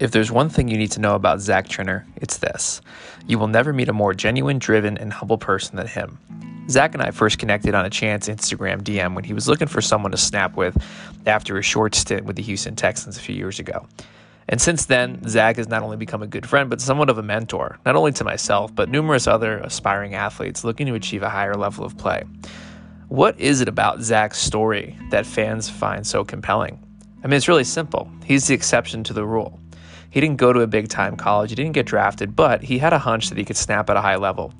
If there's one thing you need to know about Zac Triner, it's this. You will never meet a more genuine, driven, and humble person than him. Zac and I first connected on a chance Instagram DM when he was looking for someone to snap with after a short stint with the Houston Texans a few years ago. And since then, Zach has not only become a good friend, but somewhat of a mentor, not only to myself, but numerous other aspiring athletes looking to achieve a higher level of play. What is it about Zac's story that fans find so compelling? I mean, it's really simple. He's the exception to the rule. He didn't go to a big time college, he didn't get drafted, but he had a hunch that he could snap at a high level.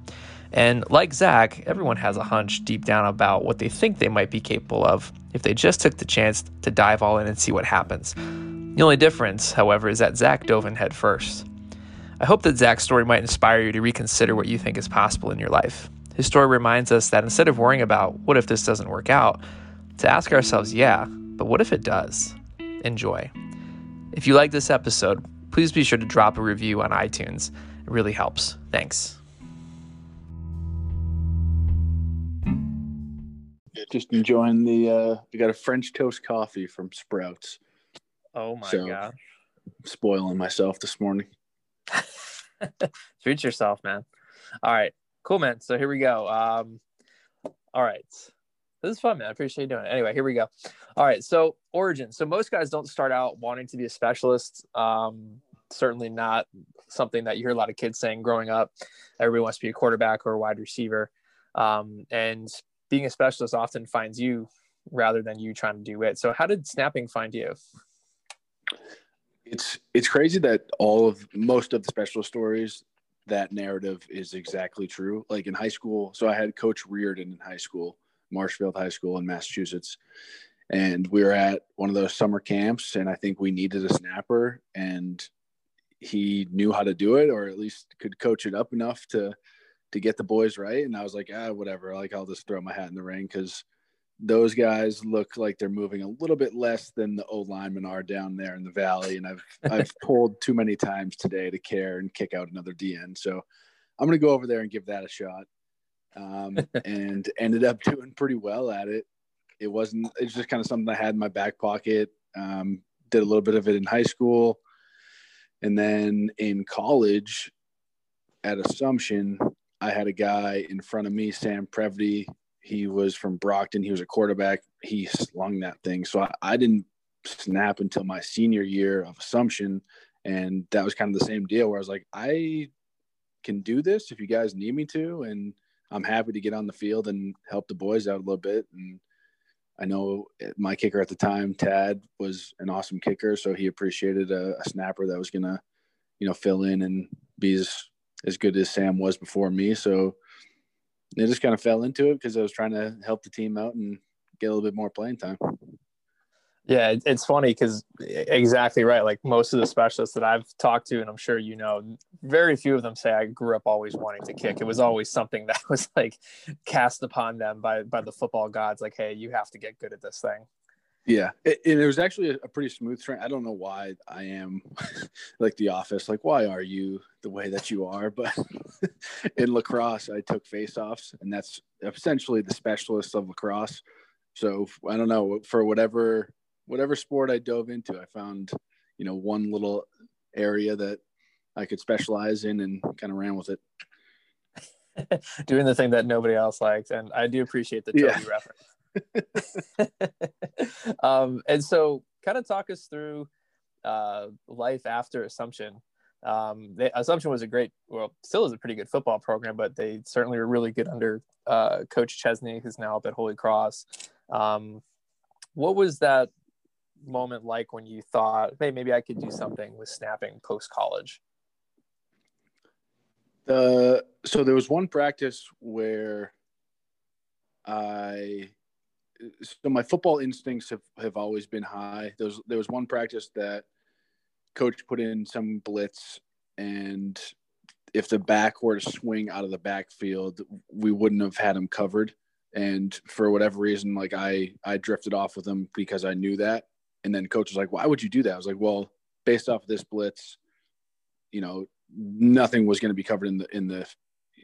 And like Zac, everyone has a hunch deep down about what they think they might be capable of if they just took the chance to dive all in and see what happens. The only difference, however, is that Zac dove in head first. I hope that Zac's story might inspire you to reconsider what you think is possible in your life. His story reminds us that instead of worrying about what if this doesn't work out, to ask ourselves, yeah, but what if it does? Enjoy. If you like this episode, please be sure to drop a review on iTunes. It really helps. Thanks. Just enjoying the uh we got a French toast coffee from Sprouts. Oh my So- god. Spoiling myself this morning. Treat yourself, man. All right. Cool, man. So here we go. Um, all right. This is fun, man. I appreciate you doing it. Anyway, here we go. All right. So origin. So most guys don't start out wanting to be a specialist. Um, certainly not something that you hear a lot of kids saying growing up. Everybody wants to be a quarterback or a wide receiver. Um, and being a specialist often finds you rather than you trying to do it. So how did snapping find you? It's it's crazy that all of most of the special stories that narrative is exactly true. Like in high school, so I had Coach Reardon in high school, Marshfield High School in Massachusetts, and we were at one of those summer camps, and I think we needed a snapper, and he knew how to do it, or at least could coach it up enough to to get the boys right. And I was like, ah, whatever. Like I'll just throw my hat in the ring because those guys look like they're moving a little bit less than the O linemen are down there in the valley. And I've I've pulled too many times today to care and kick out another DN. So I'm gonna go over there and give that a shot. Um, and ended up doing pretty well at it. It wasn't. It's just kind of something I had in my back pocket. Um, did a little bit of it in high school, and then in college, at Assumption, I had a guy in front of me, Sam Previty. He was from Brockton. He was a quarterback. He slung that thing. So I, I didn't snap until my senior year of Assumption. And that was kind of the same deal where I was like, I can do this if you guys need me to. And I'm happy to get on the field and help the boys out a little bit. And I know eh, my kicker at the time, Tad, was an awesome kicker. So he appreciated a, a snapper that was to, you know, fill in and be as, as good as Sam was before me. So it just kind of fell into it because I was trying to help the team out and get a little bit more playing time. Yeah, it's funny because exactly right. Like most of the specialists that I've talked to, and I'm sure you know, very few of them say I grew up always wanting to kick. It was always something that was like cast upon them by by the football gods. Like, hey, you have to get good at this thing. Yeah, it, and it was actually a, pretty smooth train. I don't know why I am like the office. Like, why are you the way that you are? But in lacrosse, I took face-offs, and that's essentially the specialist of lacrosse. So I don't know for whatever whatever sport I dove into, I found you know one little area that I could specialize in, and kind of ran with it. Doing the thing that nobody else likes, and I do appreciate the Toby Yeah. reference. um, and so, kind of talk us through uh, life after Assumption. Um, they, Assumption was a great, well, still is a pretty good football program, but they certainly were really good under uh, Coach Chesney, who's now up at Holy Cross. Um, what was that moment like when you thought, hey, maybe I could do something with snapping post college? The so there was one practice where I so my football instincts have, have always been high. There was there was one practice that coach put in some blitz and if the back were to swing out of the backfield, we wouldn't have had him covered. And for whatever reason, like I I drifted off with him because I knew that. And then coach was like, Why would you do that? I was like, Well, based off of this blitz, you know, nothing was going to be covered in the in the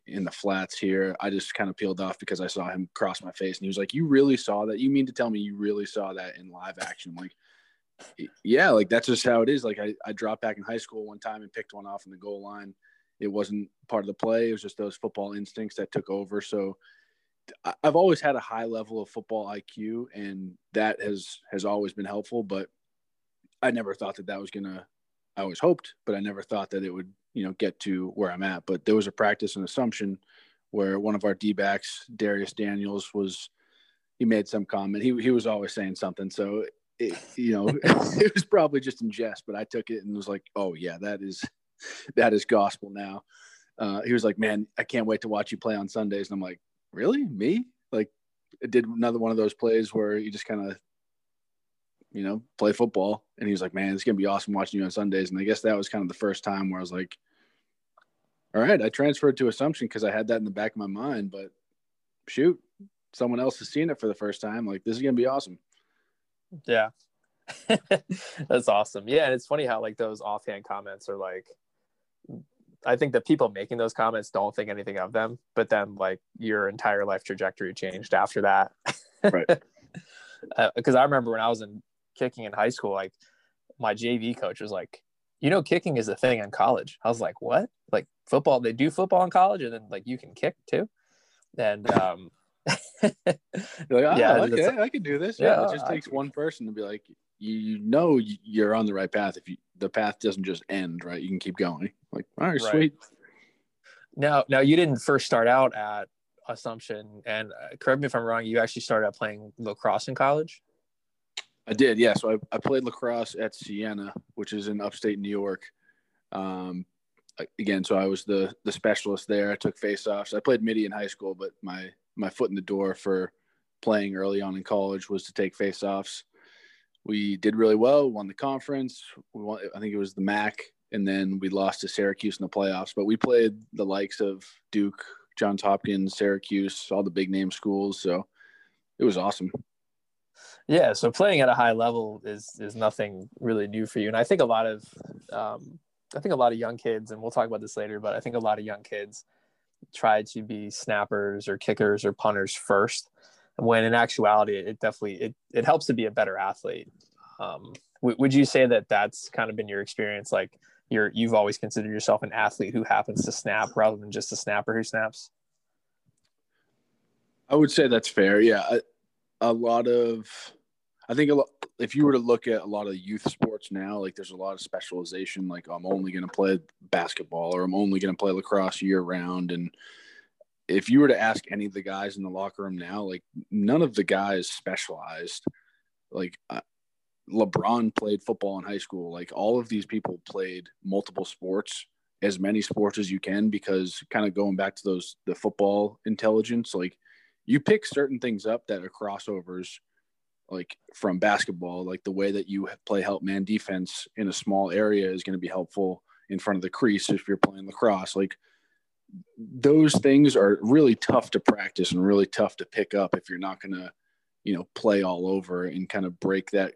in the flats here. I just kind of peeled off because I saw him cross my face, and he was like, "You really saw that? You mean to tell me you really saw that in live action?" Like, yeah, like that's just how it is. Like I, I dropped back in high school one time and picked one off in the goal line. It wasn't part of the play. It was just those football instincts that took over. So I've always had a high level of football IQ, and that has has always been helpful. But I never thought that that was gonna. I always hoped, but I never thought that it would, you know, get to where I'm at. But there was a practice and assumption where one of our D backs, Darius Daniels, was he made some comment. He he was always saying something. So it, you know, it was probably just in jest, but I took it and was like, oh yeah, that is that is gospel now. Uh, he was like, man, I can't wait to watch you play on Sundays. And I'm like, really, me? Like, did another one of those plays where you just kind of, you know, play football. And he was like, man, it's gonna be awesome watching you on Sundays. And I guess that was kind of the first time where I was like, all right, I transferred to Assumption because I had that in the back of my mind, but shoot, someone else has seen it for the first time. Like, this is gonna be awesome. Yeah. That's awesome. Yeah, and it's funny how like those offhand comments are like I think the people making those comments don't think anything of them, but then like your entire life trajectory changed after that. Right. Because uh, I remember when I was in kicking in high school, like my JV coach was like, "You know, kicking is a thing in college." I was like, "What? Like football? They do football in college, and then like you can kick too?" And um, like, oh, yeah, okay, I can do this. Yeah, yeah it just takes one person to be like, you know, you're on the right path. If you, the path doesn't just end, right? You can keep going. Like, all right, right. sweet. Now, now you didn't first start out at Assumption, and uh, correct me if I'm wrong. You actually started out playing lacrosse in college. I did, yeah. So I, I played lacrosse at Siena, which is in upstate New York. Um, again, so I was the the specialist there. I took faceoffs. I played middie in high school, but my my foot in the door for playing early on in college was to take faceoffs. We did really well. Won the conference. We won. I think it was the MAC, and then we lost to Syracuse in the playoffs. But we played the likes of Duke, Johns Hopkins, Syracuse, all the big name schools. So it was awesome. Yeah, so playing at a high level is is nothing really new for you, and I think a lot of um, I think a lot of young kids, and we'll talk about this later, but I think a lot of young kids try to be snappers or kickers or punters first when in actuality it definitely it, it helps to be a better athlete um, w- would you say that that's kind of been your experience like you're you've always considered yourself an athlete who happens to snap rather than just a snapper who snaps i would say that's fair yeah a, a lot of i think a lot if you were to look at a lot of youth sports now, like there's a lot of specialization. Like I'm only going to play basketball or I'm only going to play lacrosse year round. And if you were to ask any of the guys in the locker room now, like none of the guys specialized. Like uh, LeBron played football in high school. Like all of these people played multiple sports, as many sports as you can, because kind of going back to those the football intelligence, like you pick certain things up that are crossovers like from basketball, like the way that you play help man defense in a small area is going to be helpful in front of the crease if you're playing lacrosse. Like those things are really tough to practice and really tough to pick up if you're not going to, you know, play all over and kind of break that,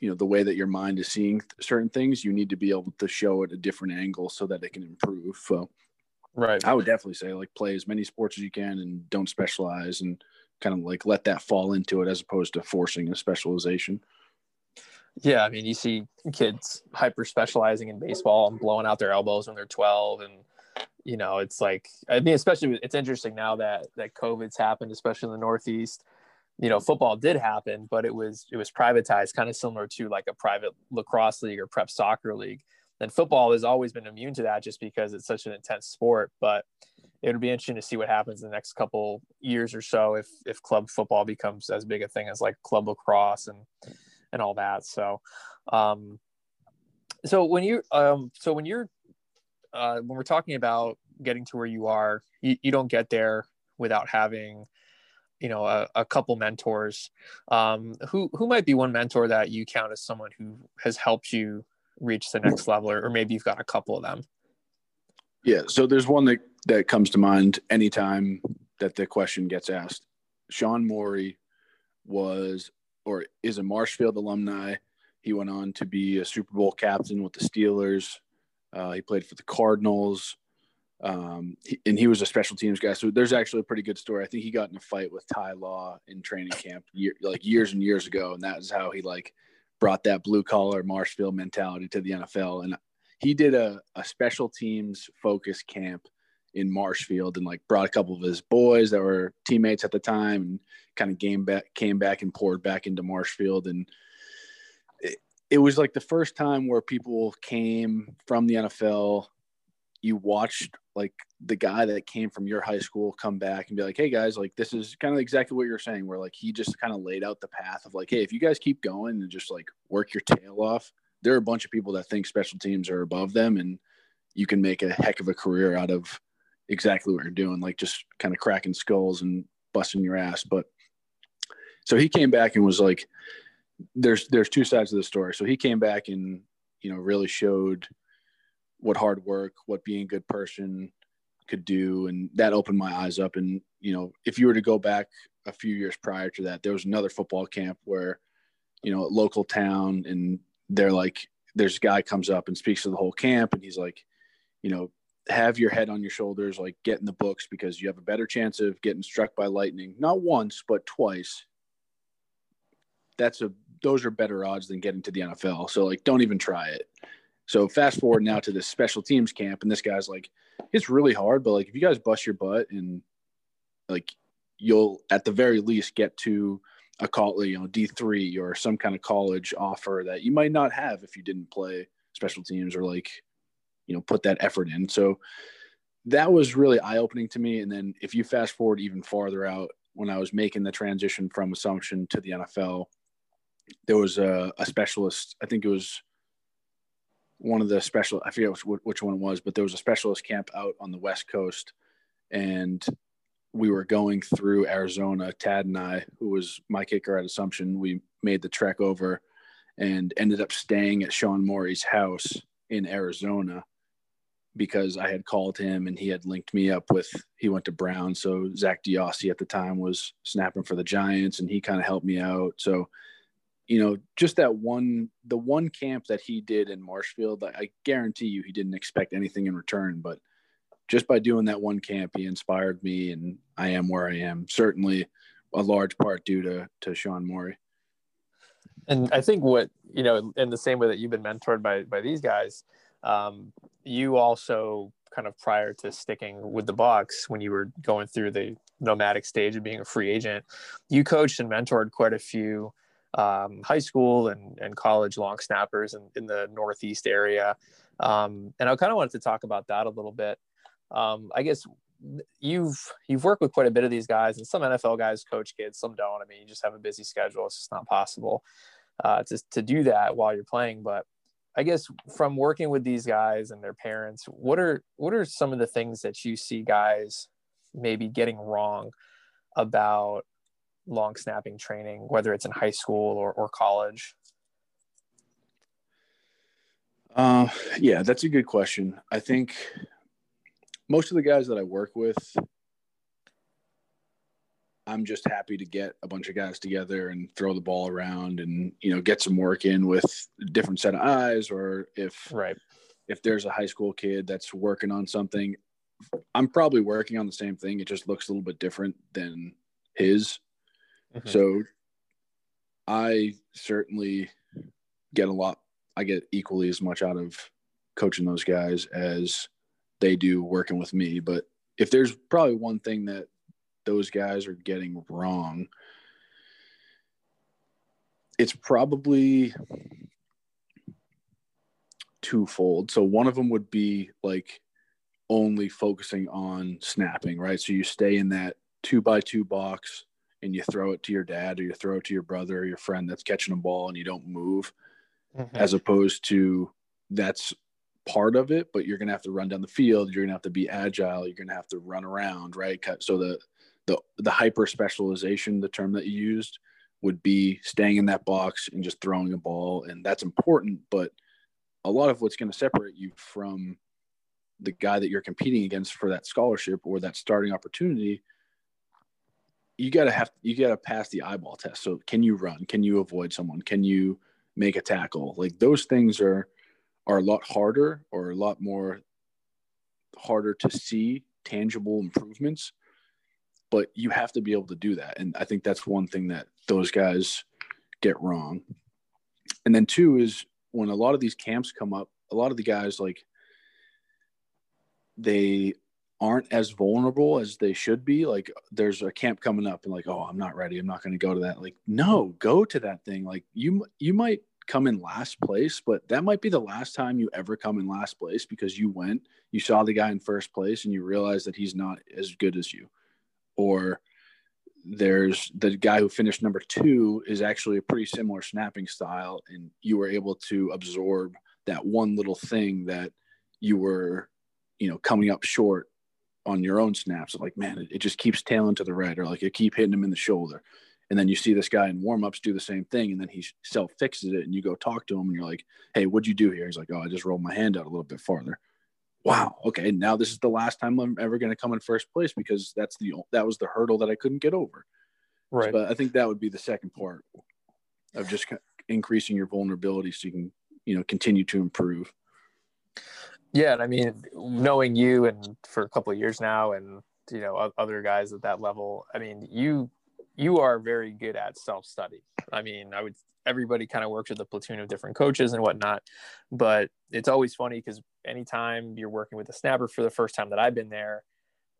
you know, the way that your mind is seeing certain things. You need to be able to show it a different angle so that it can improve. So, right. I would definitely say like play as many sports as you can and don't specialize and kind of like let that fall into it as opposed to forcing a specialization. Yeah, I mean, you see kids hyper specializing in baseball and blowing out their elbows when they're 12 and you know, it's like I mean, especially it's interesting now that that COVID's happened, especially in the Northeast. You know, football did happen, but it was it was privatized, kind of similar to like a private lacrosse league or prep soccer league. And football has always been immune to that just because it's such an intense sport. But it would be interesting to see what happens in the next couple years or so if if club football becomes as big a thing as like club lacrosse and and all that. So, um, so when you um, so when you're uh, when we're talking about getting to where you are, you, you don't get there without having you know a, a couple mentors um, who who might be one mentor that you count as someone who has helped you reach the next level or, or maybe you've got a couple of them yeah so there's one that that comes to mind anytime that the question gets asked. Sean Morey was or is a Marshfield alumni. He went on to be a Super Bowl captain with the Steelers. Uh, he played for the Cardinals. Um, he, and he was a special teams guy. So there's actually a pretty good story. I think he got in a fight with Ty Law in training camp, year, like years and years ago, and that is how he like brought that blue collar Marshfield mentality to the NFL. And he did a, a special teams focus camp in Marshfield and like brought a couple of his boys that were teammates at the time and kind of game back came back and poured back into Marshfield and it, was like the first time where people came from the NFL you watched like the guy that came from your high school come back and be like, hey guys, like this is kind of exactly what you're saying, where like he just kind of laid out the path of like, hey, if you guys keep going and just like work your tail off, there are a bunch of people that think special teams are above them and you can make a heck of a career out of exactly what you're doing, like just kind of cracking skulls and busting your ass. But so he came back and was like, there's there's two sides of the story. So he came back and you know really showed what hard work, what being a good person could do, and that opened my eyes up. And you know, if you were to go back a few years prior to that, there was another football camp where, you know, local town, and they're like, there's a guy comes up and speaks to the whole camp, and he's like, you know, have your head on your shoulders, like get in the books because you have a better chance of getting struck by lightning, not once but twice. That's a those are better odds than getting to the NFL. So like, don't even try it. So fast forward now to this special teams camp, and this guy's like, it's really hard, but like if you guys bust your butt and like you'll at the very least get to a call, you know, D three or some kind of college offer that you might not have if you didn't play special teams or like, you know, put that effort in. So that was really eye opening to me. And then if you fast forward even farther out, when I was making the transition from Assumption to the NFL, there was a, a specialist. I think it was one of the special I forget which, which one it was, but there was a specialist camp out on the West Coast, and we were going through Arizona. Tad and I, who was my kicker at Assumption, we made the trek over and ended up staying at Sean Morey's house in Arizona because I had called him and he had linked me up with he went to Brown. So Zak DeOssie at the time was snapping for the Giants and he kind of helped me out. So you know, just that one, the one camp that he did in Marshfield, I guarantee you he didn't expect anything in return. But just by doing that one camp, he inspired me, and I am where I am. Certainly, a large part due to to Sean Morey. And I think what you know, in the same way that you've been mentored by by these guys, um, you also kind of prior to sticking with the Bucs when you were going through the nomadic stage of being a free agent, you coached and mentored quite a few um, high school and, and college long snappers in, in the Northeast area. Um, and I kind of wanted to talk about that a little bit. Um, I guess you've you've worked with quite a bit of these guys, and some NFL guys coach kids, some don't. I mean, you just have a busy schedule; it's just not possible uh, to to do that while you're playing. But I guess from working with these guys and their parents, what are what are some of the things that you see guys maybe getting wrong about long snapping training, whether it's in high school or, or college? Uh, yeah, that's a good question. I think most of the guys that I work with, I'm just happy to get a bunch of guys together and throw the ball around and you know get some work in with a different set of eyes or if right if there's a high school kid that's working on something I'm probably working on the same thing it just looks a little bit different than his Mm-hmm. So I certainly get a lot, I get equally as much out of coaching those guys as they do working with me. But if there's probably one thing that those guys are getting wrong, it's probably twofold. So one of them would be like only focusing on snapping, right? So you stay in that two by two box and you throw it to your dad or you throw it to your brother or your friend that's catching a ball and you don't move mm-hmm. as opposed to that's part of it but you're going to have to run down the field you're going to have to be agile you're going to have to run around right so the the the hyper specialization the term that you used would be staying in that box and just throwing a ball and that's important but a lot of what's going to separate you from the guy that you're competing against for that scholarship or that starting opportunity you gotta have you gotta pass the eyeball test. So can you run? Can you avoid someone? Can you make a tackle? Like those things are are a lot harder or a lot more harder to see tangible improvements. But you have to be able to do that. And I think that's one thing that those guys get wrong. and then two is when a lot of these camps come up, a lot of the guys like they aren't as vulnerable as they should be. Like there's a camp coming up and like, oh, I'm not ready. I'm not going to go to that. Like, no, go to that thing. Like you, you might come in last place, but that might be the last time you ever come in last place because you went, you saw the guy in first place and you realize that he's not as good as you. Or there's the guy who finished number two is actually a pretty similar snapping style and you were able to absorb that one little thing that you were you know coming up short on your own snaps. Like, man, it, it just keeps tailing to the right, or like you keep hitting him in the shoulder. And then you see this guy in warmups do the same thing, and then he self fixes it, and you go talk to him, and you're like, "Hey, what'd you do here?" He's like, "Oh, I just rolled my hand out a little bit farther." Wow. Okay, now this is the last time I'm ever going to come in first place because that's the that was the hurdle that I couldn't get over. Right. So, but I think that would be the second part of just increasing your vulnerability so you can you know continue to improve. Yeah, and I mean, knowing you and for a couple of years now, and you know other guys at that level, I mean, you you are very good at self study. I mean, I would everybody kind of works with a platoon of different coaches and whatnot, but it's always funny because anytime you're working with a snapper for the first time that I've been there,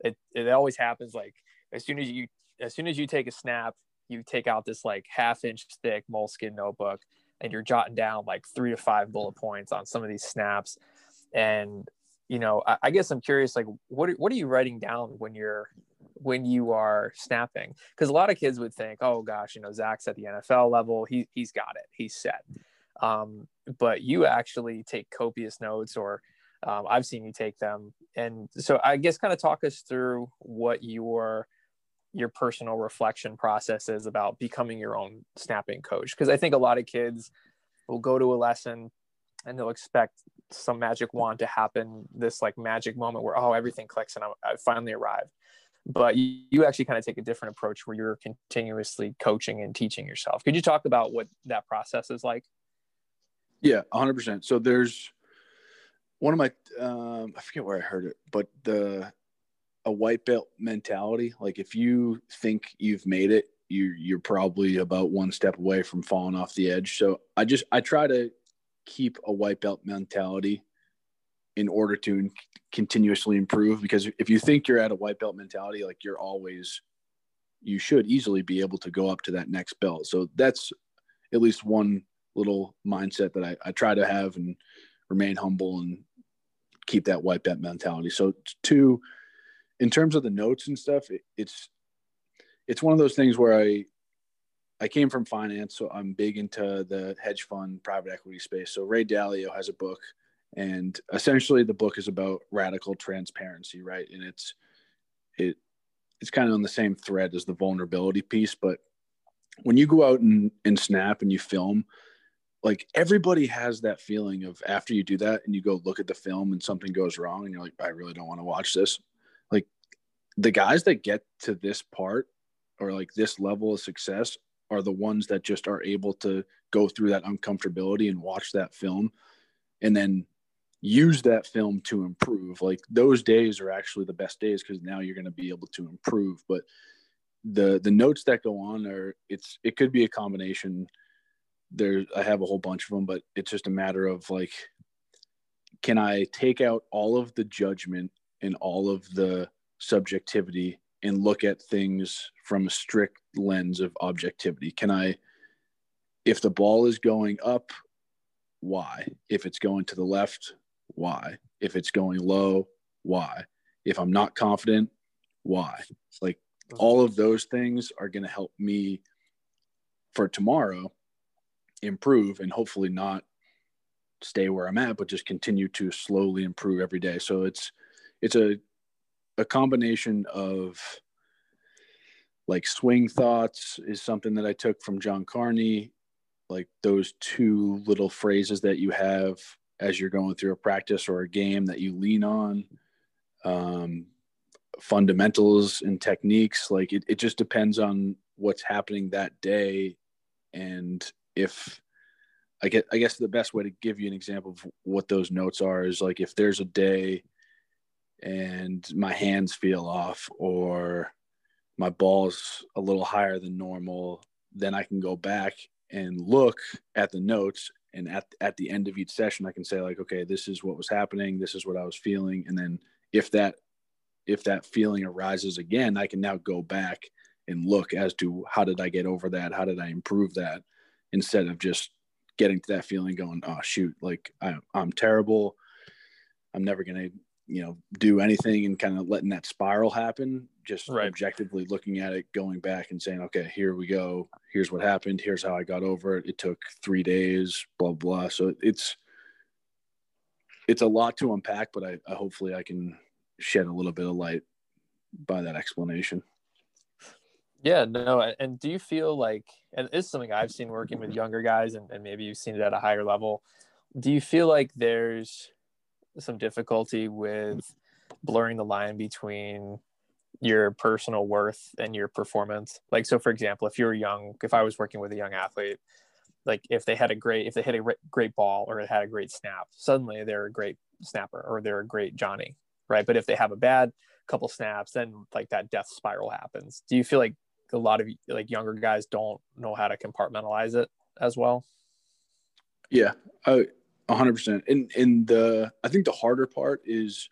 it it always happens like as soon as you as soon as you take a snap, you take out this like half inch thick moleskin notebook and you're jotting down like three to five bullet points on some of these snaps and you know I, I, guess i'm curious like what what are you writing down when you're when you are snapping? Because a lot of kids would think oh gosh you know zac's at the nfl level. He, he's got it. He's set. Um, but you actually take copious notes or um, i've seen you take them. And so i guess kind of talk us through what your your personal reflection process is about becoming your own snapping coach. Because i think a lot of kids will go to a lesson and they'll expect some magic wand to happen this like magic moment where oh everything clicks and I, I finally arrived. But you, you actually kind of take a different approach where you're continuously coaching and teaching yourself. Could you talk about what that process is like? Yeah 100% so there's one of my um, i forget where i heard it but the a white belt mentality like if you think you've made it you you're probably about one step away from falling off the edge. So i just i try to keep a white belt mentality in order to continuously improve because if you think you're at a white belt mentality like you're always you should easily be able to go up to that next belt. So that's at least one little mindset that I, I try to have and remain humble and keep that white belt mentality. So two in terms of the notes and stuff it, it's it's one of those things where i I came from finance, so I'm big into the hedge fund private equity space. So Ray Dalio has a book, and essentially the book is about radical transparency, right? And it's it it's kind of on the same thread as the vulnerability piece, but when you go out and, and snap and you film, like everybody has that feeling of after you do that and you go look at the film and something goes wrong and you're like, I really don't want to watch this. Like the guys that get to this part or like this level of success are the ones that just are able to go through that uncomfortability and watch that film and then use that film to improve. Like those days are actually the best days because now you're going to be able to improve. But the the notes that go on are it's it could be a combination. There i have a whole bunch of them but it's just a matter of like can i take out all of the judgment and all of the subjectivity and look at things from a strict lens of objectivity. Can I, if the ball is going up, why? If it's going to the left, why? If it's going low, why? If I'm not confident, why? Like all of those things are going to help me for tomorrow improve and hopefully not stay where I'm at, but just continue to slowly improve every day. So it's, it's a a combination of like swing thoughts is something that I took from John Carney, like those two little phrases that you have as you're going through a practice or a game that you lean on. Um, fundamentals and techniques like it, it just depends on what's happening that day and if i get i guess the best way to give you an example of what those notes are is like if there's a day and my hands feel off or my ball's a little higher than normal, then I can go back and look at the notes and at at the end of each session I can say like okay this is what was happening this is what I was feeling. And then if that if that feeling arises again I can now go back and look as to how did I get over that? How did I improve that? Instead of just getting to that feeling going oh shoot like I, I'm terrible. I'm never going to you know do anything and kind of letting that spiral happen just right. objectively looking at it going back and saying okay here we go. Here's what happened. Here's how i got over it. It took three days blah blah so it's it's a lot to unpack but i, I hopefully i can shed a little bit of light by that explanation. Yeah no and do you feel like and it's something i've seen working with younger guys and, and maybe you've seen it at a higher level. Do you feel like there's some difficulty with blurring the line between your personal worth and your performance. Like, so for example, if you're young, if I was working with a young athlete, like if they had a great, if they hit a great ball or it had a great snap, suddenly they're a great snapper or they're a great Johnny, right? But if they have a bad couple snaps, then like that death spiral happens. Do you feel like a lot of like younger guys don't know how to compartmentalize it as well? Yeah, I hundred percent. And and the I think the harder part is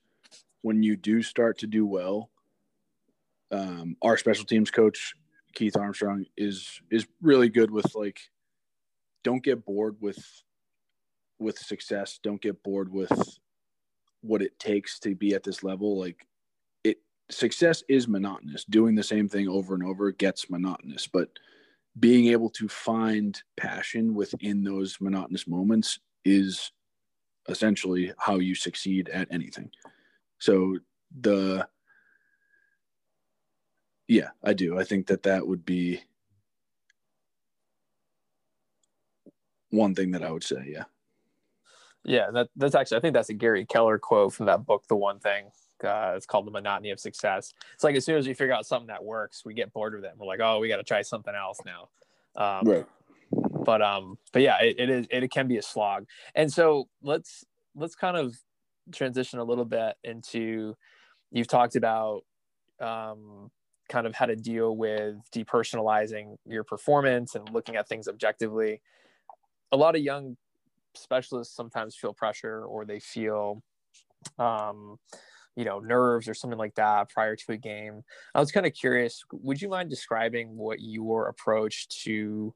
when you do start to do well. Um, our special teams coach Keith Armstrong is is really good with like, don't get bored with with success. Don't get bored with what it takes to be at this level. Like, it success is monotonous. Doing the same thing over and over gets monotonous, but being able to find passion within those monotonous moments is essentially how you succeed at anything. So the yeah, I do. I think that that would be one thing that I would say, yeah. Yeah, that, that's actually I think that's a Gary Keller quote from that book, The One Thing. Uh, it's called The Monotony of Success. It's like as soon as we figure out something that works, we get bored with it. And we're like, oh, we got to try something else now. Um, right but um but yeah it, it is it, can be a slog and so let's let's kind of transition a little bit into you've talked about um kind of how to deal with depersonalizing your performance and looking at things objectively. A lot of young specialists sometimes feel pressure or they feel um you know nerves or something like that prior to a game. I was kind of curious would you mind describing what your approach to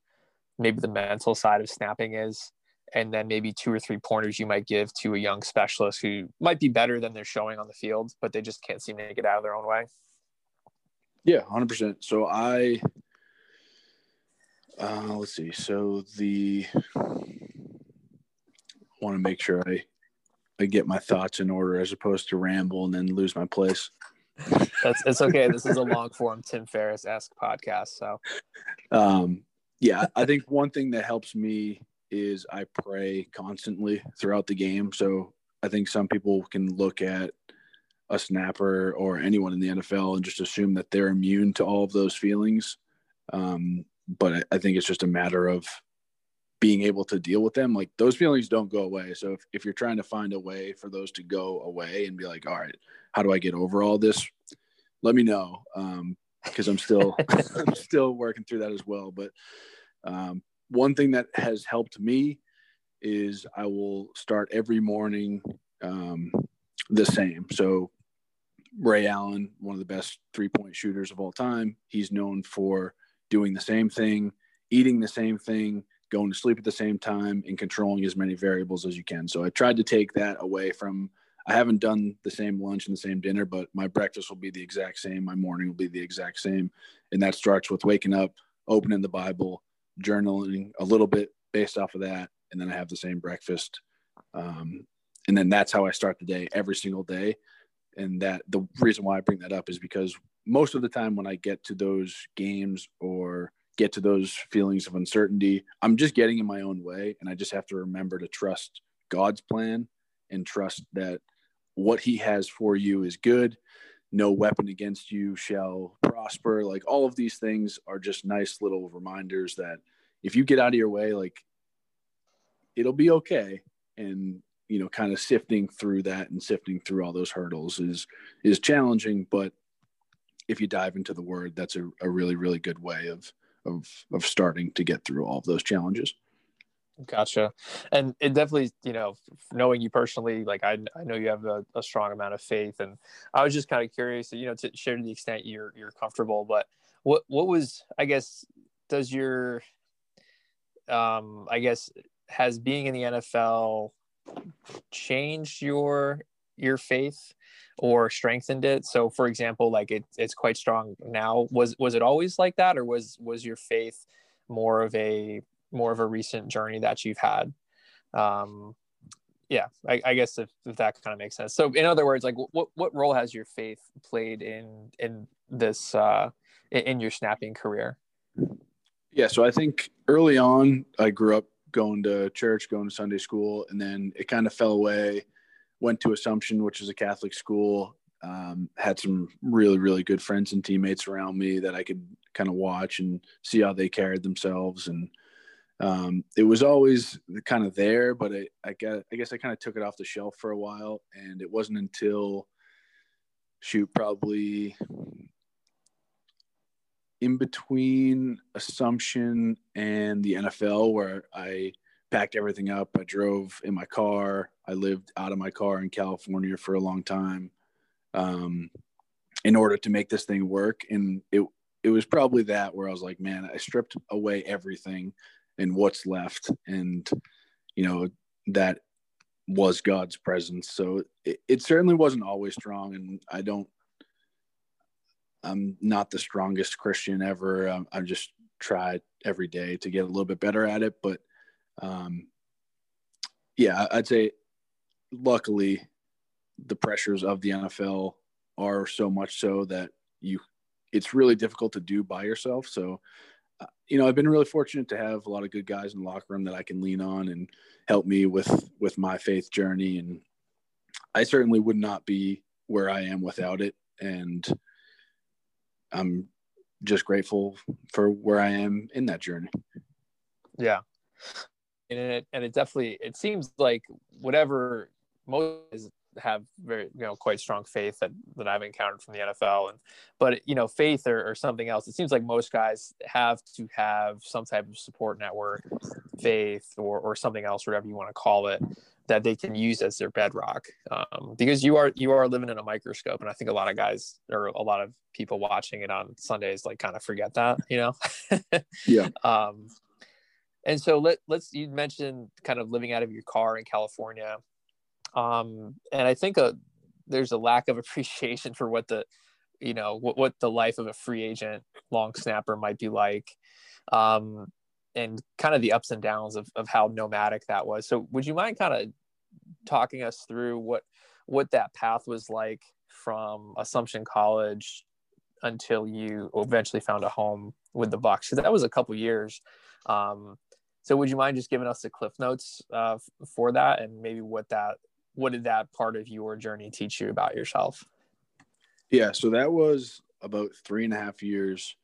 maybe the mental side of snapping is? And then maybe two or three pointers you might give to a young specialist who might be better than they're showing on the field but they just can't seem to get out of their own way yeah 100% so i uh, let's see. So the I want to make sure i i get my thoughts in order as opposed to ramble and then lose my place. That's it's okay. This is a long form tim ferriss-esque podcast so. Um yeah, I think one thing that helps me is I pray constantly throughout the game. So I think some people can look at a snapper or anyone in the NFL and just assume that they're immune to all of those feelings. Um, but I think it's just a matter of being able to deal with them. Like those feelings don't go away. So if, if you're trying to find a way for those to go away and be like, all right, how do I get over all this? Let me know. Um, because I'm still I'm still working through that as well. But um, one thing that has helped me is I will start every morning um, the same. So Ray Allen, one of the best three point shooters of all time, he's known for doing the same thing, eating the same thing, going to sleep at the same time, and controlling as many variables as you can. So I tried to take that away from. I haven't done the same lunch and the same dinner, but my breakfast will be the exact same. My morning will be the exact same. And that starts with waking up, opening the Bible, journaling a little bit based off of that, and then I have the same breakfast. Um, and then that's how I start the day every single day. And that the reason why I bring that up is because most of the time when I get to those games or get to those feelings of uncertainty, I'm just getting in my own way. And I just have to remember to trust God's plan and trust that what He has for you is good. No weapon against you shall prosper. Like all of these things are just nice little reminders that if you get out of your way, like it'll be okay. And you know, kind of sifting through that and sifting through all those hurdles is is challenging, but if you dive into the word, that's a, a really, really good way of of of starting to get through all of those challenges. Gotcha. And it definitely, you know, knowing you personally, like I, I know you have a, a strong amount of faith and I was just kind of curious, you know, to share to the extent you're, you're comfortable, but what, what was, I guess, does your, um, I guess, has being in the NFL changed your, your faith or strengthened it? So for example, like it, it's quite strong now. Was, was it always like that or was, was your faith more of a more of a recent journey that you've had um yeah i, I guess if, if that kind of makes sense so in other words like what what role has your faith played in in this uh in your snapping career yeah so i think early on i grew up going to church going to sunday school and then it kind of fell away went to assumption which is a catholic school. Um, had some really really good friends and teammates around me that i could kind of watch and see how they carried themselves and um, it was always kind of there, but it, I guess I guess I kind of took it off the shelf for a while, and it wasn't until shoot probably in between Assumption and the NFL where I packed everything up. I drove in my car. I lived out of my car in California for a long time um, in order to make this thing work, and it it was probably that where I was like, man, I stripped away everything and what's left and you know that was god's presence so it, it, certainly wasn't always strong and i don't i'm not the strongest christian ever um, i just try every day to get a little bit better at it but um, yeah i'd say luckily the pressures of the nfl are so much so that you it's really difficult to do by yourself so you know, I've been really fortunate to have a lot of good guys in the locker room that I can lean on and help me with with my faith journey. And I certainly would not be where I am without it. And I'm just grateful for where I am in that journey. Yeah. And it, and it definitely, it seems like whatever most have very you know quite strong faith that that I've encountered from the NFL and but you know faith or, or something else it seems like most guys have to have some type of support network faith or or something else whatever you want to call it that they can use as their bedrock um, because you are you are living in a microscope and I think a lot of guys or a lot of people watching it on Sundays like kind of forget that you know? Yeah. Um and so let let's you mentioned kind of living out of your car in California. Um, and I think a, uh, there's a lack of appreciation for what the, you know, what, what the life of a free agent long snapper might be like, um, and kind of the ups and downs of, of how nomadic that was. So would you mind kind of talking us through what what that path was like from Assumption College until you eventually found a home with the Bucs? Because that was a couple years. Um, so would you mind just giving us the cliff notes uh, for that and maybe what that what did that part of your journey teach you about yourself? Yeah, so that was about three and a half years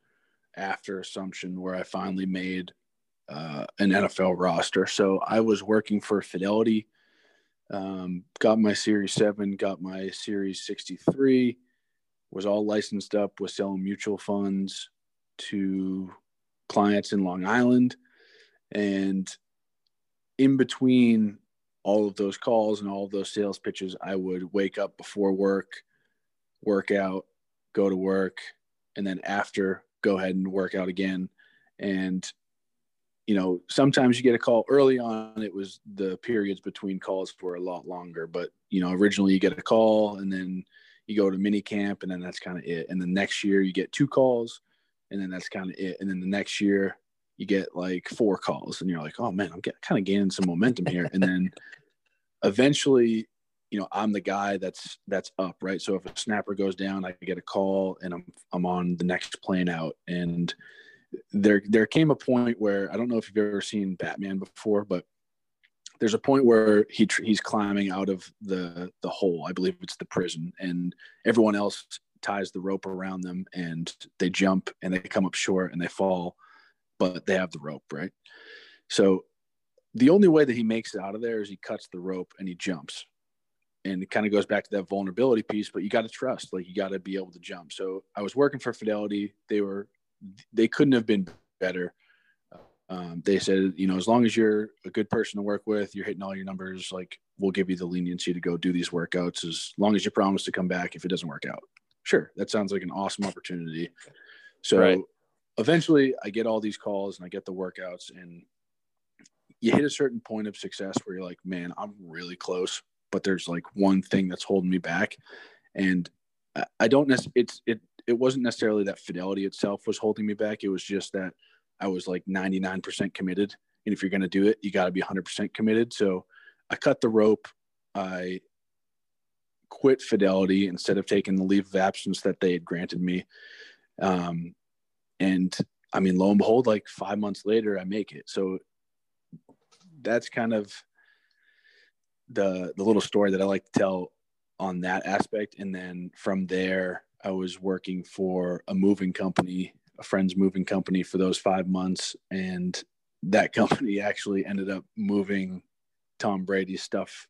after Assumption where I finally made uh, an NFL roster. So I was working for Fidelity, um, got my Series 7, got my Series 63, was all licensed up, was selling mutual funds to clients in Long Island. And in between all of those calls and all of those sales pitches, I would wake up before work, work out, go to work, and then after go ahead and work out again. And you know, sometimes you get a call early on. It was the periods between calls were a lot longer, but you know, originally you get a call and then you go to mini camp and then that's kind of it. And the next year you get two calls and then that's kind of it. And then the next year you get like four calls and you're like, oh man, I'm get, kind of gaining some momentum here. And then eventually, you know, I'm the guy that's that's up, right? So if a snapper goes down, I get a call and I'm I'm on the next plane out. And there there came a point where I don't know if you've ever seen Batman before, but there's a point where he he's climbing out of the the hole. I believe it's the prison, and everyone else ties the rope around them, and they jump and they come up short and they fall but they have the rope, right? So the only way that he makes it out of there is he cuts the rope and he jumps. And it kind of goes back to that vulnerability piece, but you got to trust, like you got to be able to jump. So I was working for Fidelity. They were, they couldn't have been better. Um, they said, you know, as long as you're a good person to work with, you're hitting all your numbers, like we'll give you the leniency to go do these workouts as long as you promise to come back if it doesn't work out. Sure, that sounds like an awesome opportunity. So right. eventually I get all these calls and I get the workouts and you hit a certain point of success where you're like, man, I'm really close, but there's like one thing that's holding me back. And I don't necessarily, it's, it, it wasn't necessarily that fidelity itself was holding me back. It was just that I was like 99% committed. And if you're going to do it, you got to be 100% committed. So I cut the rope. I quit Fidelity instead of taking the leave of absence that they had granted me. Um, and I mean, lo and behold, like five months later, I make it. So that's kind of the the little story that I like to tell on that aspect. And then from there, I was working for a moving company, a friend's moving company for those five months. And that company actually ended up moving Tom Brady's stuff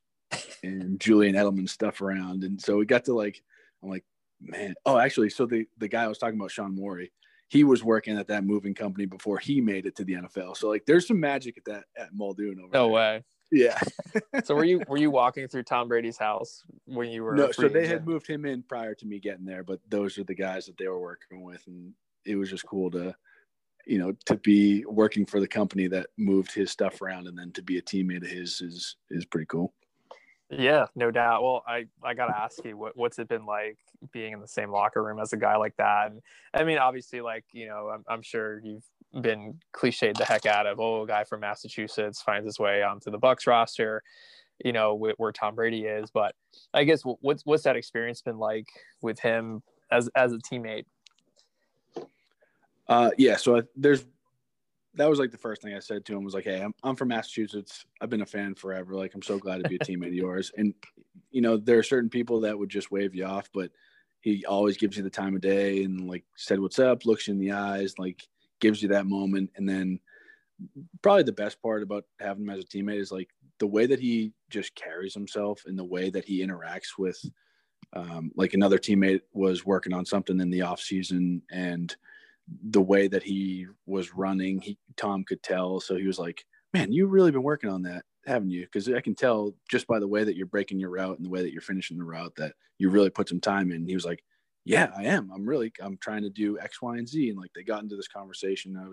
and Julian Edelman stuff around. And so we got to like, I'm like, man, oh, actually, so the, the guy I was talking about, Sean Morey, he was working at that moving company before he made it to the NFL. So like, there's some magic at that at Muldoon over there. No there. way. Yeah. so were you were you walking through Tom Brady's house when you were? No, so they had moved him in prior to me getting there, but those are the guys that they were working with, and it was just cool to, you know, to be working for the company that moved his stuff around, and then to be a teammate of his is is pretty cool. Yeah, no doubt. Well, I I gotta ask you, what what's it been like being in the same locker room as a guy like that? And I mean, obviously, like you know, I'm I'm sure you've been cliched the heck out of. Oh a guy from massachusetts finds his way onto the Bucs roster you know where, tom brady is. But i guess what's what's that experience been like with him as as a teammate? Uh yeah so I, there's that was like the first thing i said to him was like hey I'm, I'm from massachusetts. I've been a fan forever. Like i'm so glad to be a teammate of yours. And you know there are certain people that would just wave you off but he always gives you the time of day and like said what's up looks you in the eyes like gives you that moment. And then probably the best part about having him as a teammate is like the way that he just carries himself and the way that he interacts with um, like another teammate was working on something in the off season and the way that he was running, he Tom could tell. So he was like, "Man, you really been working on that, haven't you?" Because I can tell just by the way that you're breaking your route and the way that you're finishing the route that you really put some time in. He was like, yeah, I am. I'm really, I'm trying to do X, Y, and Z. And like they got into this conversation. I,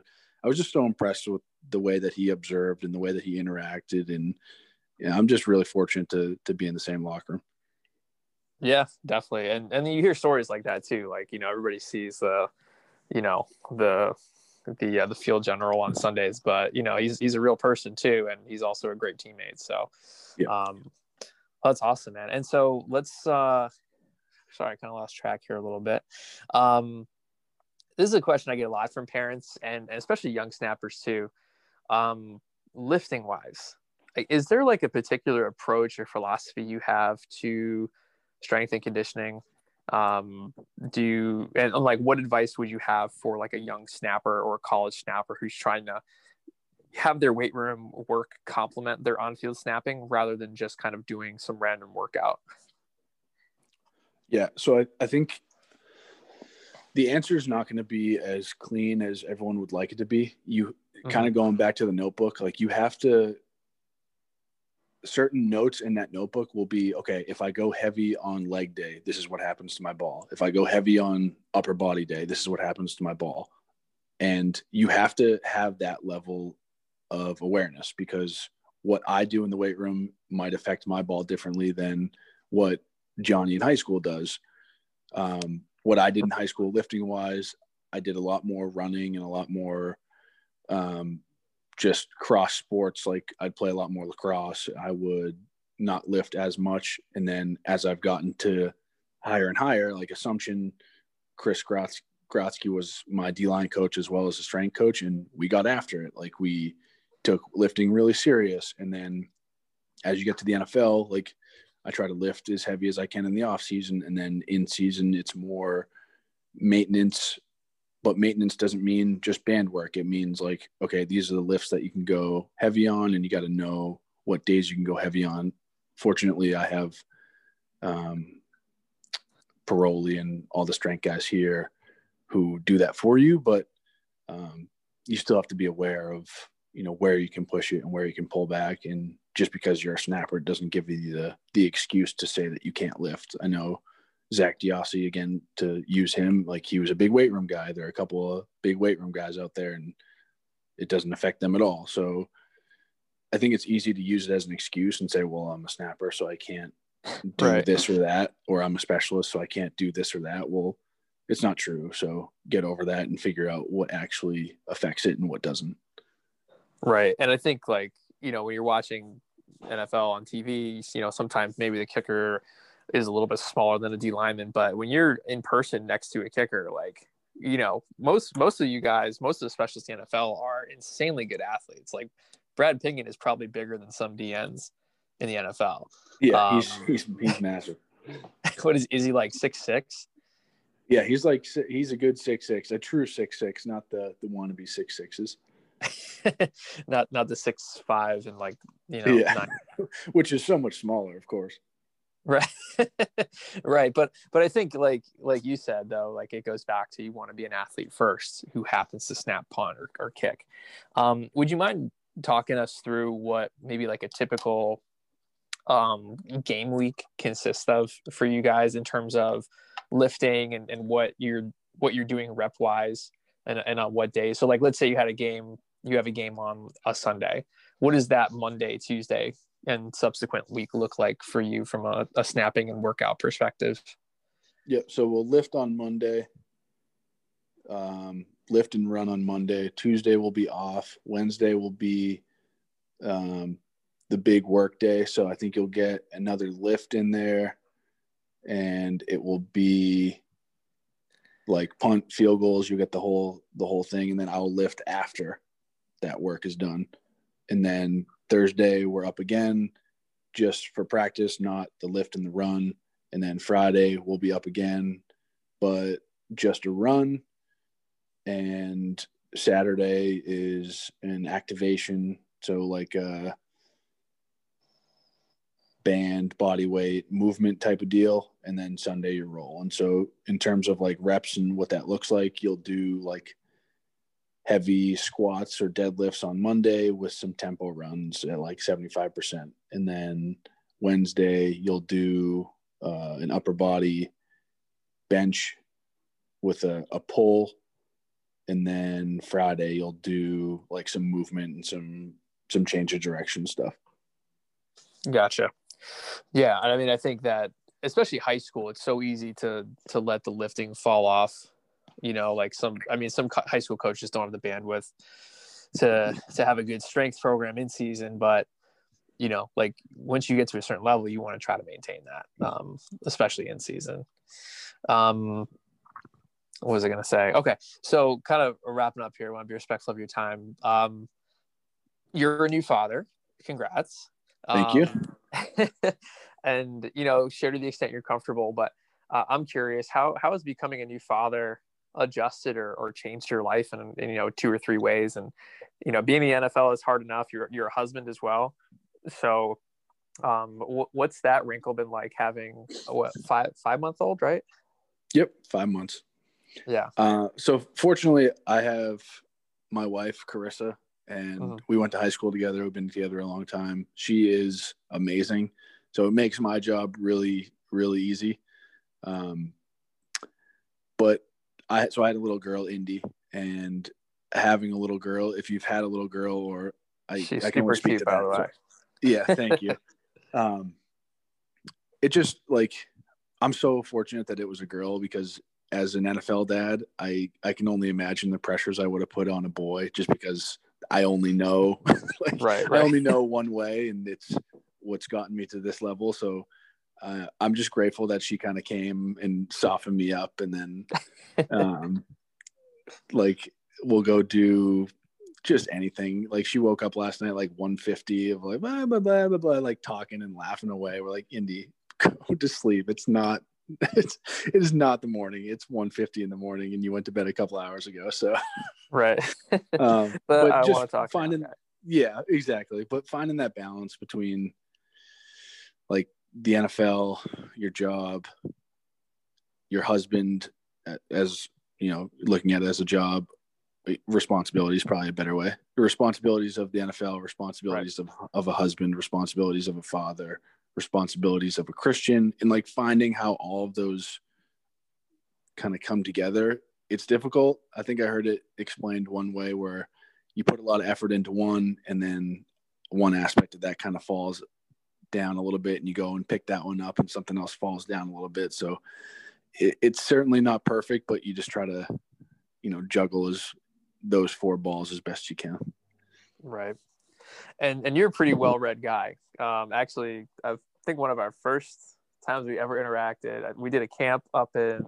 I was just so impressed with the way that he observed and the way that he interacted. And yeah, I'm just really fortunate to, to be in the same locker room. Yeah, definitely. And, and you hear stories like that too. Like, you know, everybody sees the, you know, the, the, uh, the field general on Sundays, but you know, he's, he's a real person too. And he's also a great teammate. So, yeah. um, that's awesome, man. And so let's, uh, sorry, I kind of lost track here a little bit. Um, this is a question I get a lot from parents and, and especially young snappers too. Um, lifting wise, is there like a particular approach or philosophy you have to strength and conditioning? Um, do you, and like, what advice would you have for like a young snapper or a college snapper who's trying to have their weight room work complement their on-field snapping rather than just kind of doing some random workout? Yeah. So I, I think the answer is not going to be as clean as everyone would like it to be. You mm-hmm. kind of going back to the notebook, like you have to, certain notes in that notebook will be okay, if I go heavy on leg day, this is what happens to my ball. If I go heavy on upper body day, this is what happens to my ball. And you have to have that level of awareness because what I do in the weight room might affect my ball differently than what Johnny in high school does. Um, what I did in high school, lifting wise, I did a lot more running and a lot more um, just cross sports. Like I'd play a lot more lacrosse. I would not lift as much. And then as I've gotten to higher and higher, like Assumption, Chris Grotzky, Grotzky was my D line coach as well as a strength coach, and we got after it. Like we took lifting really serious. And then as you get to the NFL, like I try to lift as heavy as I can in the off season, and then in season it's more maintenance. But maintenance doesn't mean just band work. It means like, okay, these are the lifts that you can go heavy on, and you got to know what days you can go heavy on. Fortunately, I have um, Piroli and all the strength guys here who do that for you. But um, you still have to be aware of you know where you can push it and where you can pull back and just because you're a snapper doesn't give you the the excuse to say that you can't lift. I know Zak DeOssie again to use him like he was a big weight room guy. There are a couple of big weight room guys out there and it doesn't affect them at all. So i think it's easy to use it as an excuse and say well i'm a snapper so i can't do Right. this or that or i'm a specialist so i can't do this or that. Well it's not true. So get over that and figure out what actually affects it and what doesn't. Right. And I think like, you know, when you're watching NFL on TV, you know, sometimes maybe the kicker is a little bit smaller than a D lineman, but when you're in person next to a kicker, like, you know, most most of you guys, most of the specialists in the NFL are insanely good athletes. Like Brad Pinion is probably bigger than some DNs in the NFL. yeah Um, he's, he's he's massive what is is he like six six? yeah he's like he's a good six six a true six six not the the wannabe six sixes not not the six five and like you know Yeah. nine. Which is so much smaller of course. Right. Right but but i think like like you said though like it goes back to you want to be an athlete first who happens to snap punt or, or kick. Um would you mind talking us through what maybe like a typical um game week consists of for you guys in terms of lifting and, and what you're what you're doing rep wise and, and on what days so like let's say you had a game you have a game on a sunday what does that monday tuesday and subsequent week look like for you from a, a snapping and workout perspective? Yep. So we'll lift on Monday. Um, lift and run on Monday. Tuesday will be off. Wednesday will be um, the big work day. So I think you'll get another lift in there, and it will be like punt, field goals. You get the whole the whole thing, and then I'll lift after that work is done, and then Thursday we're up again, just for practice, not the lift and the run and then Friday we'll be up again, but just a run. And Saturday is an activation, so like a band, body weight, movement type of deal, and then Sunday you roll. And so in terms of like reps and what that looks like, you'll do like heavy squats or deadlifts on Monday with some tempo runs at like 75%. And then Wednesday you'll do uh, an upper body bench with a, a pull and then friday you'll do like some movement and some some change of direction stuff Gotcha. Yeah, I mean, I think that especially high school, it's so easy to to let the lifting fall off. You know, like some, I mean, some high school coaches don't have the bandwidth to to have a good strength program in season, but you know, like once you get to a certain level, you want to try to maintain that, um, especially in season. Um, what was I going to say? Okay, so kind of wrapping up here. I want to be respectful of your time. Um, you're a new father. Congrats. Thank you. you. and you know, share to the extent you're comfortable. But uh, I'm curious how how is becoming a new father adjusted or, or changed your life in, in you know two or three ways? And you know, being in the NFL is hard enough. You're you're a husband as well, so um, wh- what's that wrinkle been like having what five five month old, right? yep five months Yeah. uh, so fortunately i have my wife carissa and Mhm. we went to high school together we've been together a long time she is amazing so it makes my job really really easy um, but i so i had a little girl indy and having a little girl if you've had a little girl or i, She's I can only speak cute, to that. So- yeah thank you. Um it just like i'm so fortunate that it was a girl because as an nfl dad i i can only imagine the pressures i would have put on a boy just because i only know like, Right, i only know one way and it's what's gotten me to this level. So uh, i'm just grateful that she kind of came and softened me up and then um like we'll go do just anything. Like she woke up last night like 150 of like blah blah blah blah blah, like talking and laughing away. We're like, Indy, go to sleep. It's not it's it is not the morning. It's 150 in the morning and you went to bed a couple hours ago. So Right. um but, but I just want to talk finding yeah, exactly. But finding that balance between like the NFL, your job, your husband, as you know, looking at it as a job, eh, responsibilities probably a better way. The responsibilities of the nfl responsibilities right. of, of a husband responsibilities of a father responsibilities of a christian and like finding how all of those kind of come together. It's difficult. I think i heard it explained one way where you put a lot of effort into one and then one aspect of that kind of falls down a little bit and you go and pick that one up and something else falls down a little bit. So it, it's certainly not perfect but you just try to you know juggle as those four balls as best you can. Right. And and you're a pretty well read guy. Um actually i think one of our first times we ever interacted we did a camp up in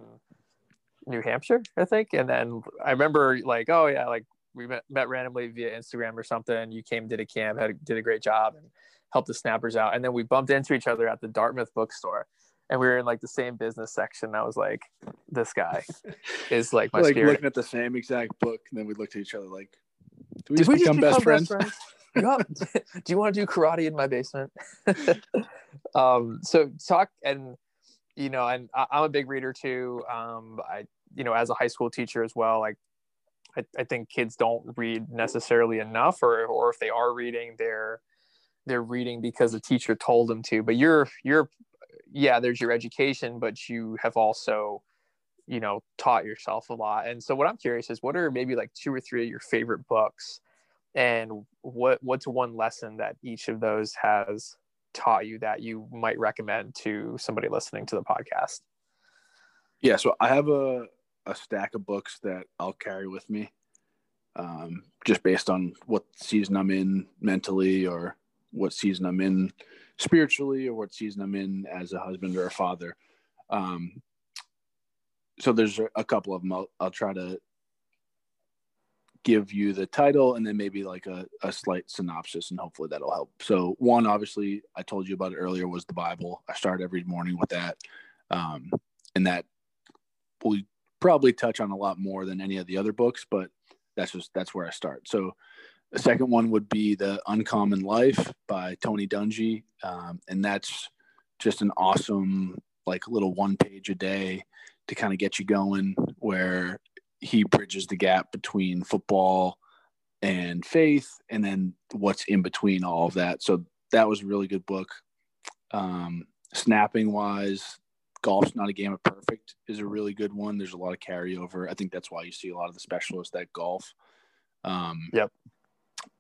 new hampshire i think. And then i remember like oh yeah like we met, met randomly via instagram or something. You came did a camp had did a great job. And helped the snappers out and then we bumped into each other at the dartmouth bookstore and we were in like the same business section. I was like, this guy is like my like spirit. looking at the same exact book, and then we looked at each other like, do we, just, we become, just become, best, friends? Best friends? do you want to do karate in my basement? um, so talk and you know, and I, am a big reader too. Um, I you know, as a high school teacher as well, like I, I think kids don't read necessarily enough, or or if they are reading, they're they're reading because the teacher told them to. But you're you're yeah, there's your education, but you have also, you know, taught yourself a lot. And so what I'm curious is what are maybe like two or three of your favorite books and what what's one lesson that each of those has taught you that you might recommend to somebody listening to the podcast? Yeah, so I have a a stack of books that I'll carry with me. Um, just based on what season I'm in mentally or what season I'm in spiritually or what season I'm in as a husband or a father. Um, so there's a couple of them. I'll, I'll try to give you the title and then maybe like a, a slight synopsis and hopefully that'll help. So one, obviously I told you about it earlier was the Bible. I start every morning with that. Um, and that will probably touch on a lot more than any of the other books, but that's just, that's where I start. So the second one would be The Uncommon Life by Tony Dungy. Um, and that's just an awesome, like little one page a day to kind of get you going, where he bridges the gap between football and faith and then what's in between all of that. So that was a really good book. Um, snapping wise, golf's not a game of perfect is a really good one. There's a lot of carryover. I think that's why you see a lot of the specialists that golf. Um, yep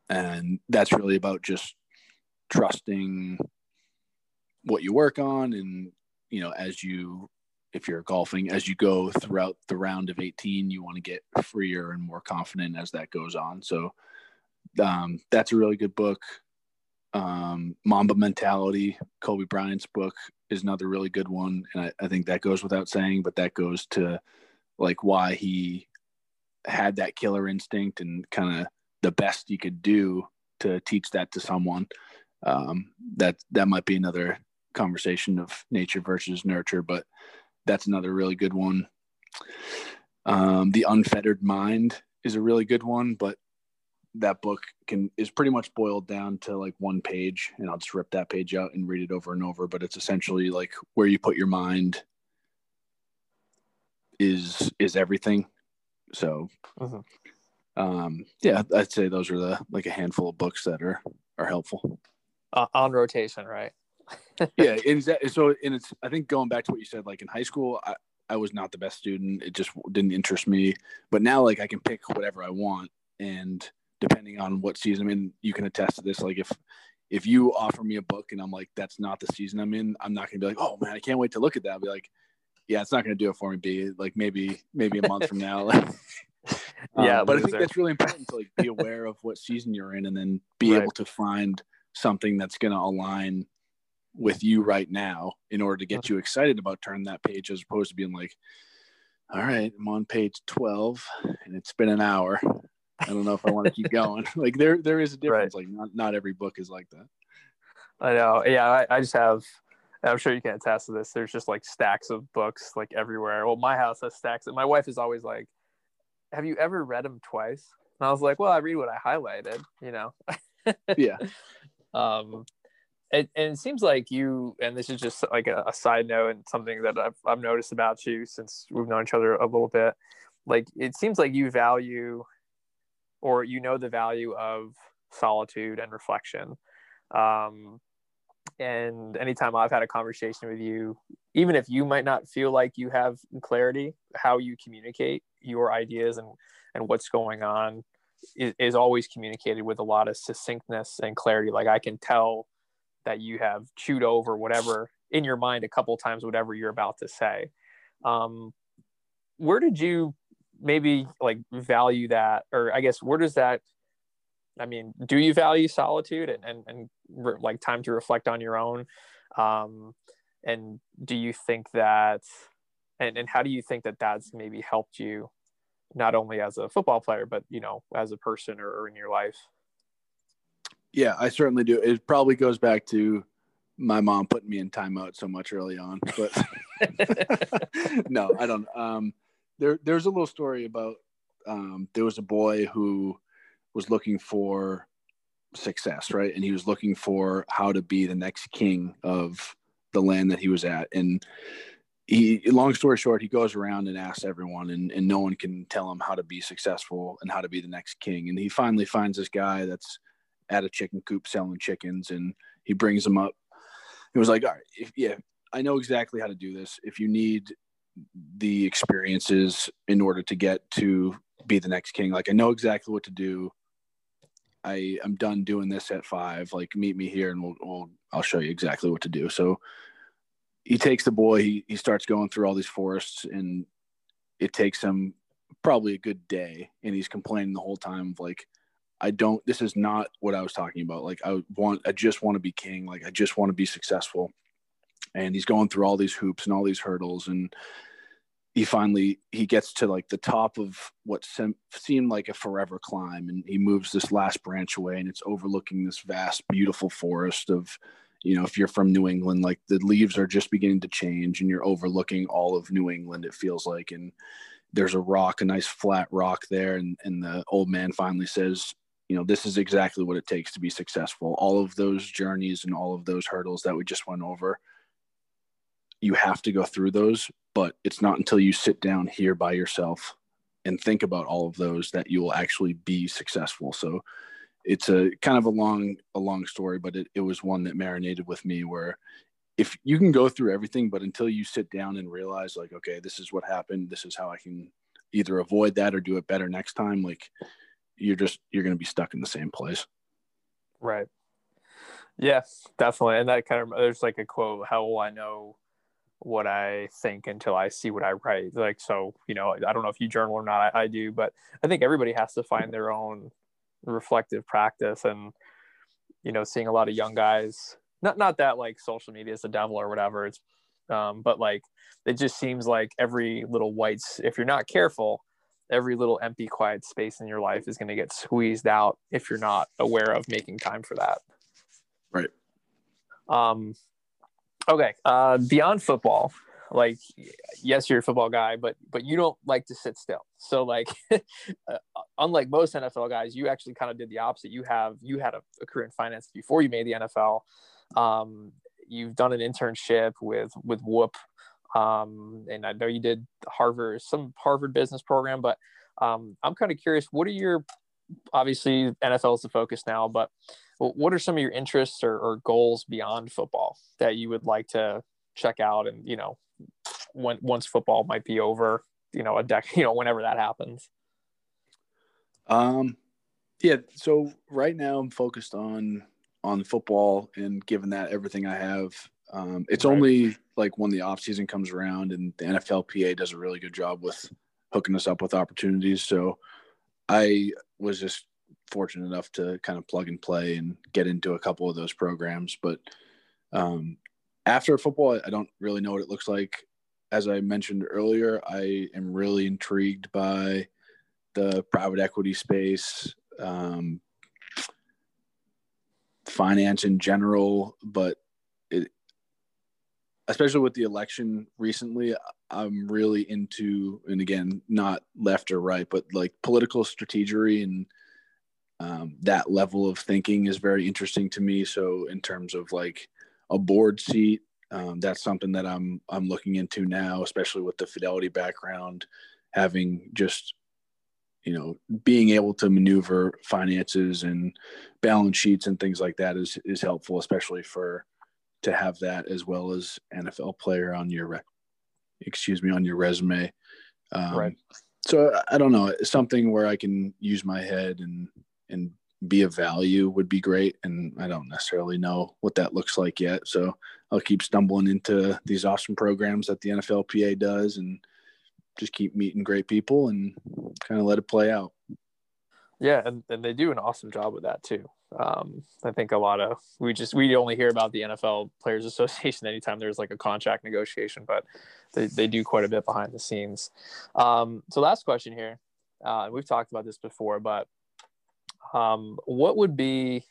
and that's really about just trusting what you work on and you know as you if you're golfing as you go throughout the round of 18 you want to get freer and more confident as that goes on. So um, that's a really good book. Um, mamba mentality kobe bryant's book is another really good one. And I, I think that goes without saying but that goes to like why he had that killer instinct and kind of the best you could do to teach that to someone. Um, that that might be another conversation of nature versus nurture, but that's another really good one. Um, the Unfettered Mind is a really good one, but that book can is pretty much boiled down to like one page, and I'll just rip that page out and read it over and over. But it's essentially like where you put your mind is is everything. So mm-hmm um, yeah, I'd say those are the like a handful of books that are are helpful. Uh, on rotation, right? yeah, and so and it's I think going back to what you said, like in high school, I, I was not the best student. It just didn't interest me. But now, like I can pick whatever I want, and depending on what season I'm in, you can attest to this. Like if if you offer me a book and I'm like, that's not the season I'm in, I'm not gonna be like, oh man, I can't wait to look at that. I'll be like, yeah, it's not gonna do it for me. Be like maybe maybe a month from now. yeah, um, but I think that's really important to like be aware of what season you're in, and then be right. able to find something that's going to align with you right now in order to get you excited about turning that page, as opposed to being like, "All right, I'm on page 12, and it's been an hour. I don't know if I want to keep going." like there, there is a difference. Right. Like not not every book is like that. I know. Yeah, I, I just have I'm sure you can attest to this. There's just like stacks of books like everywhere. Well, my house has stacks. And my wife is always like, have you ever read them twice? And I was like, well, I read what I highlighted, you know? yeah. Um, it, and it seems like you, and this is just like a, a, side note and something that I've, I've noticed about you since we've known each other a little bit. Like, it seems like you value or you know the value of solitude and reflection. Um, and anytime I've had a conversation with you, even if you might not feel like you have clarity, how you communicate your ideas and, and what's going on is, is always communicated with a lot of succinctness and clarity. Like I can tell that you have chewed over whatever in your mind a couple times, whatever you're about to say. Um, where did you maybe like value that, or I guess where does that I mean, do you value solitude and, and, and re- like time to reflect on your own? Um, and do you think that, and, and how do you think that that's maybe helped you not only as a football player, but, you know, as a person or, or in your life? Yeah, I certainly do. It probably goes back to my mom putting me in timeout so much early on, but no, I don't. Um, there, there's a little story about, um, there was a boy who, was looking for success, right? And he was looking for how to be the next king of the land that he was at. And he, long story short, he goes around and asks everyone, and, and no one can tell him how to be successful and how to be the next king. And he finally finds this guy that's at a chicken coop selling chickens, and he brings him up. He was like, "All right, if, yeah, I know exactly how to do this. If you need the experiences in order to get to be the next king, like I know exactly what to do. I am done doing this at five. Like meet me here and we'll, we'll I'll show you exactly what to do. So he takes the boy, he, he starts going through all these forests and it takes him probably a good day. And he's complaining the whole time like, I don't, this is not what I was talking about. Like I want, I just want to be king. Like I just want to be successful. And he's going through all these hoops and all these hurdles. And he finally he gets to like the top of what sem- seemed like a forever climb and he moves this last branch away and it's overlooking this vast beautiful forest of you know if you're from new england like the leaves are just beginning to change and you're overlooking all of new england it feels like and there's a rock a nice flat rock there and, and the old man finally says you know this is exactly what it takes to be successful. All of those journeys and all of those hurdles that we just went over you have to go through those but it's not until you sit down here by yourself and think about all of those that you will actually be successful. So it's a kind of a long a long story but it, it was one that marinated with me where if you can go through everything but until you sit down and realize like okay this is what happened this is how i can either avoid that or do it better next time like you're just you're going to be stuck in the same place. Right. Yes definitely. And that kind of there's like a quote how will i know what I think until I see what I write. Like, so, you know, I don't know if you journal or not, I, I, do, but I think everybody has to find their own reflective practice and, you know, seeing a lot of young guys, not, not that like social media is the devil or whatever. It's, um, but like, it just seems like every little whites, if you're not careful, every little empty, quiet space in your life is going to get squeezed out if you're not aware of making time for that. Right. Um, Okay. Uh, beyond football, like yes, you're a football guy, but but you don't like to sit still. So like, uh, unlike most NFL guys, you actually kind of did the opposite. You have you had a, a career in finance before you made the NFL. Um, you've done an internship with with Whoop, um, and I know you did Harvard some Harvard business program. But um, I'm kind of curious, what are your obviously NFL is the focus now, but what are some of your interests or, or goals beyond football that you would like to check out and you know when once football might be over you know a deck you know whenever that happens um yeah so right now i'm focused on on football and given that everything i have um it's right. only like when the off season comes around and the nflpa does a really good job with hooking us up with opportunities so i was just fortunate enough to kind of plug and play and get into a couple of those programs. But um, after football, I don't really know what it looks like. As I mentioned earlier, I am really intrigued by the private equity space, um, finance in general, but it, especially with the election recently, I'm really into, and again, not left or right, but like political strategy and um, that level of thinking is very interesting to me. So in terms of like a board seat, um, that's something that I'm I'm looking into now, especially with the Fidelity background, having just you know, being able to maneuver finances and balance sheets and things like that is is helpful, especially for to have that as well as NFL player on your excuse me on your resume. Um, right. So I don't know. Something where I can use my head and and be of value would be great. And I don't necessarily know what that looks like yet. So I'll keep stumbling into these awesome programs that the NFLPA does and just keep meeting great people and kind of let it play out. Yeah, and, and they do an awesome job with that too. Um, I think a lot of we just we only hear about the NFL Players Association anytime there's like a contract negotiation, but they, they do quite a bit behind the scenes. Um, so last question here, uh, we've talked about this before, but um, what would be,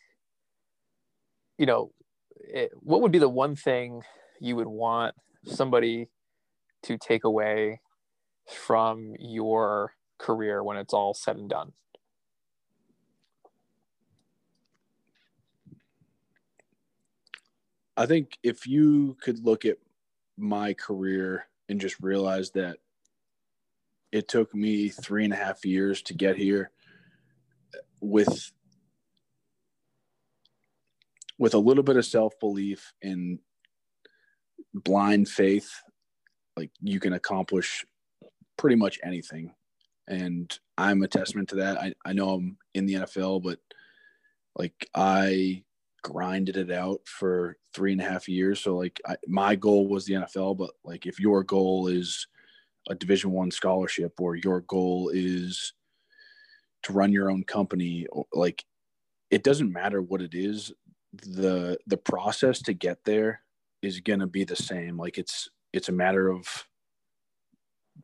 you know, it, what would be the one thing you would want somebody to take away from your career when it's all said and done? I think if you could look at my career and just realize that it took me three and a half years to get here with with a little bit of self-belief and blind faith like you can accomplish pretty much anything. And I'm a testament to that. I, I know I'm in the NFL, but like I grinded it out for three and a half years. So like I, my goal was the NFL, but like if your goal is a division one scholarship or your goal is to run your own company, like it doesn't matter what it is. The, the process to get there is going to be the same. Like it's, it's a matter of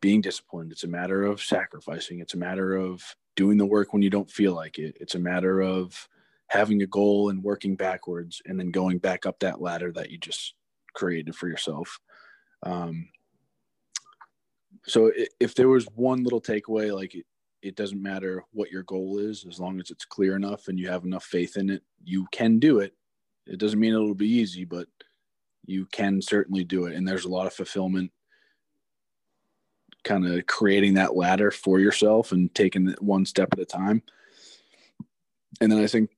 being disciplined. It's a matter of sacrificing. It's a matter of doing the work when you don't feel like it. It's a matter of having a goal and working backwards and then going back up that ladder that you just created for yourself. Um, so if there was one little takeaway, like it doesn't matter what your goal is, as long as it's clear enough and you have enough faith in it, you can do it. It doesn't mean it'll be easy, but you can certainly do it. And there's a lot of fulfillment kind of creating that ladder for yourself and taking it one step at a time. And then I think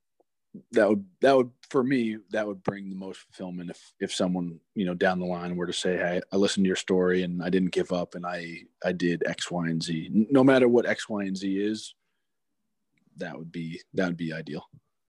that would that would for me that would bring the most fulfillment if if someone you know down the line were to say hey i listened to your story and i didn't give up and i i did x y and z. No matter what x y and z is that would be that would be ideal